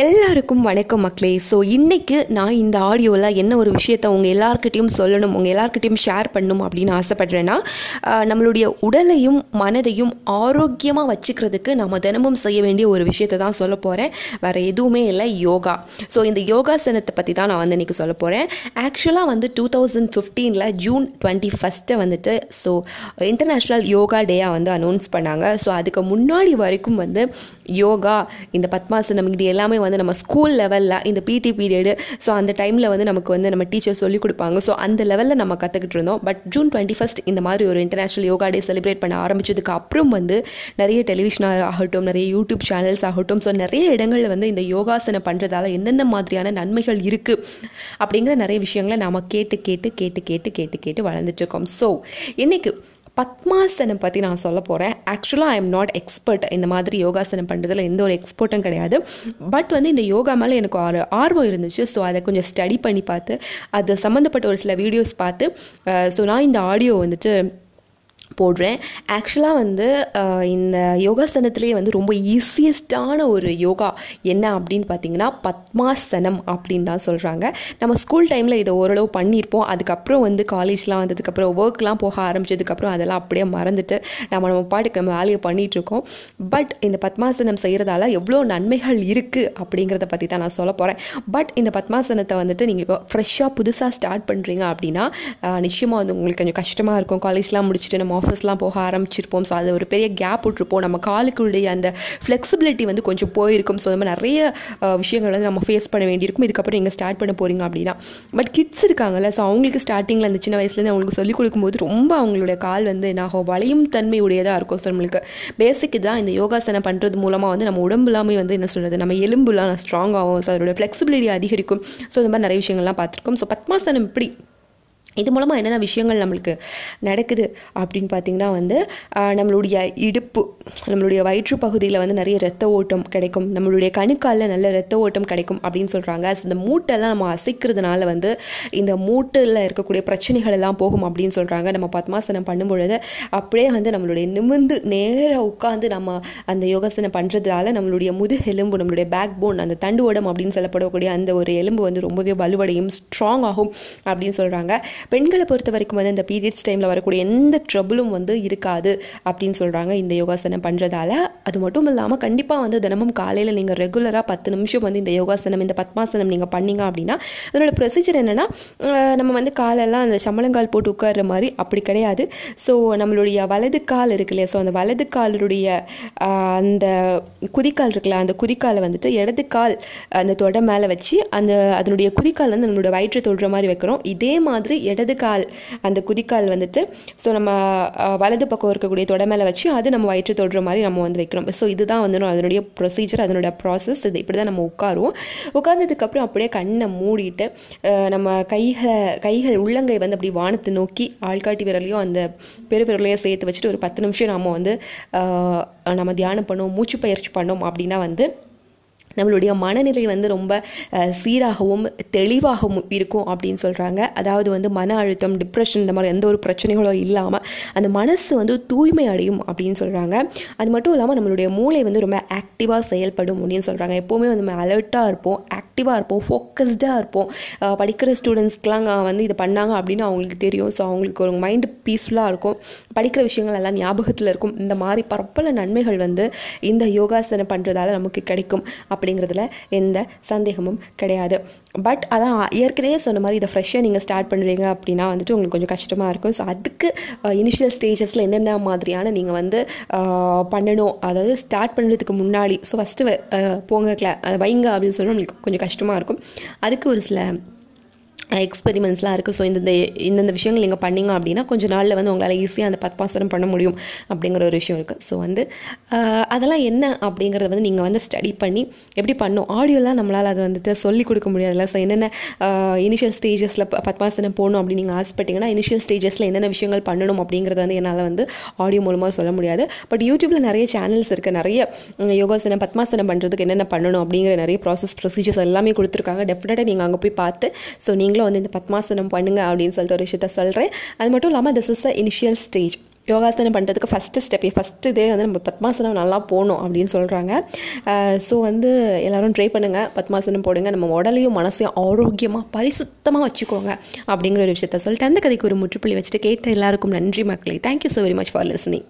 எல்லாருக்கும் வணக்கம் மக்களே. ஸோ இன்றைக்கு நான் இந்த ஆடியோவில் என்ன ஒரு விஷயத்த உங்கள் எல்லாருக்கிட்டையும் சொல்லணும் உங்கள் எல்லாருக்கிட்டையும் ஷேர் பண்ணணும் அப்படின்னு ஆசைப்பட்றேன்னா நம்மளுடைய உடலையும் மனதையும் ஆரோக்கியமாக வச்சுக்கிறதுக்கு நம்ம தினமும் செய்ய வேண்டிய ஒரு விஷயத்தை தான் சொல்ல போகிறேன் வேறு எதுவுமே இல்லை யோகா. ஸோ இந்த யோகாசனத்தை பற்றி தான் நான் வந்து இன்றைக்கி சொல்ல போகிறேன் ஆக்சுவலாக வந்து டூ தௌசண்ட் ஃபிஃப்டீனில் ஜூன் டுவெண்ட்டி ஃபஸ்ட்டு வந்துட்டு ஸோ இன்டர்நேஷ்னல் யோகா டேயாக வந்து அனௌன்ஸ் பண்ணாங்க. ஸோ அதுக்கு முன்னாடி வரைக்கும் வந்து யோகா இந்த பத்மாசனம் இது எல்லாமே வந்து நம்ம ஸ்கூல் லெவலில் இந்த பிடி பீரியடு ஸோ அந்த டைமில் வந்து நமக்கு வந்து நம்ம டீச்சர் சொல்லிக் கொடுப்பாங்க. ஸோ அந்த லெவலில் நம்ம கற்றுக்கிட்டு இருந்தோம். பட் ஜூன் டுவெண்ட்டி ஃபஸ்ட் இந்த மாதிரி ஒரு இன்டர்நேஷ்னல் யோகா டே செலிப்ரேட் பண்ண ஆரம்பித்ததுக்கு அப்புறம் வந்து நிறைய டெலிவிஷன் ஆகட்டும் நிறைய யூடியூப் சேனல்ஸ் ஆகட்டும் ஸோ நிறைய இடங்களில் வந்து இந்த யோகாசனம் பண்ணுறதால எந்தெந்த மாதிரியான நன்மைகள் இருக்குது அப்படிங்கிற நிறைய விஷயங்களை நாம் கேட்டு கேட்டு கேட்டு கேட்டு கேட்டு கேட்டு வளர்ந்துட்டு இருக்கோம். ஸோ இன்றைக்கு பத்மாசனம் பற்றி நான் சொல்ல போகிறேன் ஆக்சுவலாக ஐ எம் நாட் எக்ஸ்பர்ட் இந்த மாதிரி யோகாசனம் பண்ணுறதுல எந்த ஒரு எக்ஸ்பர்ட்டும் கிடையாது. பட் வந்து இந்த யோகா மேலே எனக்கு ஒரு ஆர்வம் இருந்துச்சு. ஸோ அதை கொஞ்சம் ஸ்டடி பண்ணி பார்த்து அது சம்மந்தப்பட்ட ஒரு சில வீடியோஸ் பார்த்து ஸோ நான் இந்த ஆடியோ வந்துட்டு போடுறேன். ஆக்சுவலாக வந்து இந்த யோகாசனத்திலேயே வந்து ரொம்ப ஈஸியஸ்டான ஒரு யோகா என்ன அப்படின்னு பார்த்தீங்கன்னா பத்மாசனம் அப்படின்னு தான் சொல்கிறாங்க நம்ம ஸ்கூல் டைமில் இதை ஓரளவு பண்ணியிருப்போம். அதுக்கப்புறம் வந்து காலேஜ்லாம் வந்ததுக்கப்புறம் ஒர்க்லாம் போக ஆரம்பிச்சதுக்கப்புறம் அதெல்லாம் அப்படியே மறந்துட்டு நம்ம நம்ம பாட்டுக்கு நம்ம வேலையை பண்ணிகிட்ருக்கோம். பட் இந்த பத்மாசனம் செய்கிறதால எவ்வளோ நன்மைகள் இருக்குது அப்படிங்கிறத பற்றி தான் நான் சொல்ல போகிறேன் பட் இந்த பத்மாசனத்தை வந்துட்டு நீங்கள் இப்போ ஃப்ரெஷ்ஷாக புதுசாக ஸ்டார்ட் பண்ணுறீங்க அப்படின்னா நிச்சயமாக வந்து உங்களுக்கு கொஞ்சம் கஷ்டமாக இருக்கும். காலேஜ்லாம் முடிச்சுட்டு நம்ம ஆஃபீஸ்லாம் போக ஆரம்பிச்சிருப்போம். ஸோ அது ஒரு பெரிய கேப் விட்டுருப்போம். நம்ம காலுக்குள்ளேயே அந்த ஃப்ளெக்சிபிலிட்டி வந்து கொஞ்சம் போயிருக்கும். ஸோ நம்ம நிறைய விஷயங்கள் வந்து நம்ம ஃபேஸ் பண்ண வேண்டியிருக்கும். இதுக்கப்புறம் நீங்கள் ஸ்டார்ட் பண்ண போகிறீங்க அப்படின்னா. பட் கிட்ஸ் இருக்காங்கல்ல ஸோ அவங்களுக்கு ஸ்டார்டிங்கில் அந்த சின்ன வயசுலேருந்து அவங்களுக்கு சொல்லிக் கொடுக்கும்போது ரொம்ப அவங்களுடைய கால் வந்து என்னாகும் வளையும் தன்மையுடையதாக இருக்கும். ஸோ நம்மளுக்கு பேசிக் தான் இந்த யோகாசனம் பண்ணுறது மூலமாக வந்து நம்ம உடம்புலாமே வந்து என்ன சொல்கிறது நம்ம எலும்புலாம் ஸ்ட்ராங் ஆகும். ஸோ அதோட ஃப்ளெக்சிபிலிட்டி அதிகரிக்கும். ஸோ இந்த மாதிரி நிறைய விஷயங்கள்லாம் பார்த்துருக்கோம். ஸோ பத்மாசனம் இப்படி இது மூலமாக என்னென்ன விஷயங்கள் நம்மளுக்கு நடக்குது அப்படின்னு பார்த்தீங்கன்னா வந்து நம்மளுடைய இடுப்பு நம்மளுடைய வயிற்று பகுதியில் வந்து நிறைய ரத்த ஓட்டம் கிடைக்கும். நம்மளுடைய கணுக்காலில் நல்ல ரத்த ஓட்டம் கிடைக்கும் அப்படின்னு சொல்கிறாங்க ஸோ இந்த மூட்டெல்லாம் நம்ம அசைக்கிறதுனால வந்து இந்த மூட்டில் இருக்கக்கூடிய பிரச்சனைகள் எல்லாம் போகும் அப்படின்னு சொல்கிறாங்க நம்ம பத்மாசனம் பண்ணும்பொழுது அப்படியே வந்து நம்மளுடைய நிமிர்ந்து நேராக உட்காந்து நம்ம அந்த யோகாசனம் பண்ணுறதால நம்மளுடைய முதுகெலும்பு நம்மளுடைய பேக் போன் அந்த தண்டு ஓடம் அப்படின்னு சொல்லப்படக்கூடிய அந்த ஒரு எலும்பு வந்து ரொம்பவே வலுவடையும் ஸ்ட்ராங் ஆகும் அப்படின்னு சொல்கிறாங்க பெண்களை பொறுத்த வரைக்கும் வந்து இந்த பீரியட்ஸ் டைமில் வரக்கூடிய எந்த ட்ரபுளும் வந்து இருக்காது அப்படின்னு சொல்கிறாங்க இந்த யோகாசனம் பண்ணுறதால அது மட்டும் இல்லாமல் கண்டிப்பாக வந்து தினமும் காலையில் நீங்கள் ரெகுலராக பத்து நிமிஷம் வந்து இந்த யோகாசனம் இந்த பத்மாசனம் நீங்கள் பண்ணீங்க அப்படின்னா அதனோட ப்ரொசீஜர் என்னென்னா நம்ம வந்து காலெல்லாம் அந்த சம்பளங்கால் போட்டு உட்கார்ற மாதிரி அப்படி கிடையாது. ஸோ நம்மளுடைய வலது கால் இருக்கு இல்லையா? ஸோ அந்த வலது காலுடைய அந்த குதிக்கால் இருக்குல்ல அந்த குதிக்காலை வந்துட்டு இடது கால் அந்த தொடை மேலே வச்சு அந்த அதனுடைய குதிக்கால் வந்து நம்மளோட வயிற்றை தொடுற மாதிரி வைக்கிறோம். இதே மாதிரி இடது கால் அந்த குதிக்கால் வந்துட்டு ஸோ நம்ம வலது பக்கம் இருக்கக்கூடிய தொடை மேலே வச்சு அது நம்ம வயிற்று தொடுற மாதிரி நம்ம வந்து வைக்கிறோம் ஸோ இதுதான் வந்து அதனுடைய ப்ரொசீஜர் அதனுடைய ப்ராசஸ் இது இப்படி தான் நம்ம உட்காருவோம். உட்கார்ந்ததுக்கப்புறம் அப்படியே கண்ணை மூடிட்டு நம்ம கைகளை கைகள் உள்ளங்கை வந்து அப்படி வானத்தை நோக்கி ஆள்காட்டி விரலையும் அந்த பெரு சேர்த்து வச்சுட்டு ஒரு பத்து நிமிஷம் நம்ம வந்து நம்ம தியானம் பண்ணோம் மூச்சு பயிற்சி பண்ணோம் அப்படின்னா வந்து நம்மளுடைய மனநிலை வந்து ரொம்ப சீராகவும் தெளிவாகவும் இருக்கும் அப்படின்னு சொல்கிறாங்க அதாவது வந்து மன அழுத்தம் டிப்ரெஷன் இந்த மாதிரி எந்த ஒரு பிரச்சனைகளும் இல்லாமல் அந்த மனசு வந்து தூய்மை அடையும் அப்படின்னு சொல்கிறாங்க அது மட்டும் இல்லாமல் நம்மளுடைய மூளை வந்து ரொம்ப ஆக்டிவாக செயல்படும் அப்படின்னு சொல்கிறாங்க எப்போவுமே வந்து நம்ம அலர்ட்டாக இருப்போம் ஆக்டிவாக இருப்போம் ஃபோக்கஸ்டாக இருப்போம். படிக்கிற ஸ்டூடெண்ட்ஸ்க்கெலாம் வந்து இது பண்ணாங்க அப்படின்னு அவங்களுக்கு தெரியும். ஸோ அவங்களுக்கு ஒரு மைண்டு பீஸ்ஃபுல்லாக இருக்கும். படிக்கிற விஷயங்கள் எல்லாம் ஞாபகத்தில் இருக்கும். இந்த மாதிரி பரப்பல நன்மைகள் வந்து இந்த யோகாசனம் பண்ணுறதால நமக்கு கிடைக்கும் அப்படிங்கிறதுல எந்த சந்தேகமும் கிடையாது. பட் அதான் ஏற்கனவே சொன்ன மாதிரி இதை ஃப்ரெஷ்ஷாக நீங்கள் ஸ்டார்ட் பண்ணுறீங்க அப்படின்னா வந்துட்டு உங்களுக்கு கொஞ்சம் கஷ்டமாக இருக்கும். ஸோ அதுக்கு இனிஷியல் ஸ்டேஜஸில் என்னென்ன மாதிரியான நீங்கள் வந்து பண்ணணும்? அதாவது ஸ்டார்ட் பண்ணுறதுக்கு முன்னாடி ஸோ ஃபஸ்ட்டு போங்க கிளா வைங்க அப்படின்னு சொன்னால் உங்களுக்கு கொஞ்சம் கஷ்டமாக இருக்கும். அதுக்கு ஒரு சில எக்ஸ்பெரிமெண்ட்ஸ்லாம் இருக்குது ஸோ இந்த இந்தந்த விஷயங்கள் நீங்கள் பண்ணிங்க அப்படின்னா கொஞ்சம் நாளில் வந்து உங்களால் ஈஸியாக அந்த பத்மாசனம் பண்ண முடியும் அப்படிங்கிற ஒரு விஷயம் இருக்குது ஸோ வந்து அதெல்லாம் என்ன அப்படிங்கிறத வந்து நீங்கள் வந்து ஸ்டடி பண்ணி எப்படி பண்ணும் ஆடியோலாம் நம்மளால் அதை வந்துட்டு சொல்லிக் கொடுக்க முடியாதுல்ல. ஸோ என்னென்ன இனிஷியல் ஸ்டேஜஸில் பத்மாசனம் போகணும் அப்படின்னு நீங்கள் ஆசைப்பட்டீங்கன்னா இனிஷியல் ஸ்டேஜஸில் என்னென்ன விஷயங்கள் பண்ணணும் அப்படிங்கிறத வந்து என்னால் வந்து ஆடியோ மூலமாக சொல்ல முடியாது. பட் யூடியூப்பில் நிறைய சேனல்ஸ் இருக்குது நிறைய யோகாசனம் பத்மாசனம் பண்ணுறதுக்கு என்னென்ன பண்ணணும் அப்படிங்கிற நிறைய ப்ராசஸ் ப்ரொசீஜர்ஸ் எல்லாமே கொடுத்துருக்காங்க. டெஃபினட்டாக நீங்கள் அங்கே போய் பார்த்து ஸோ நீங்களும் வந்து இந்த பத்மாசனம் பண்ணுங்க அப்படின்னு சொல்லிட்டு ஒரு விஷயத்த சொல்கிறேன் அது மட்டும் இல்லாமல் this is a initial stage யோகாசனம் பண்ணுறதுக்கு ஃபஸ்ட்டு ஸ்டெப் ஃபஸ்ட்டு இதே வந்து நம்ம பத்மாசனம் நல்லா போகணும் அப்படின்னு சொல்கிறாங்க ஸோ வந்து எல்லோரும் ட்ரை பண்ணுங்கள் பத்மாசனம் போடுங்க. நம்ம உடலையும் மனசையும் ஆரோக்கியமாக பரிசுத்தமாக வச்சுக்கோங்க அப்படிங்கிற ஒரு விஷயத்த சொல்லிட்டு அந்த கதைக்கு ஒரு முற்றுப்புள்ளி வச்சுட்டு கேட்ட எல்லாருக்கும் நன்றி மக்களே. Thank you so very much for listening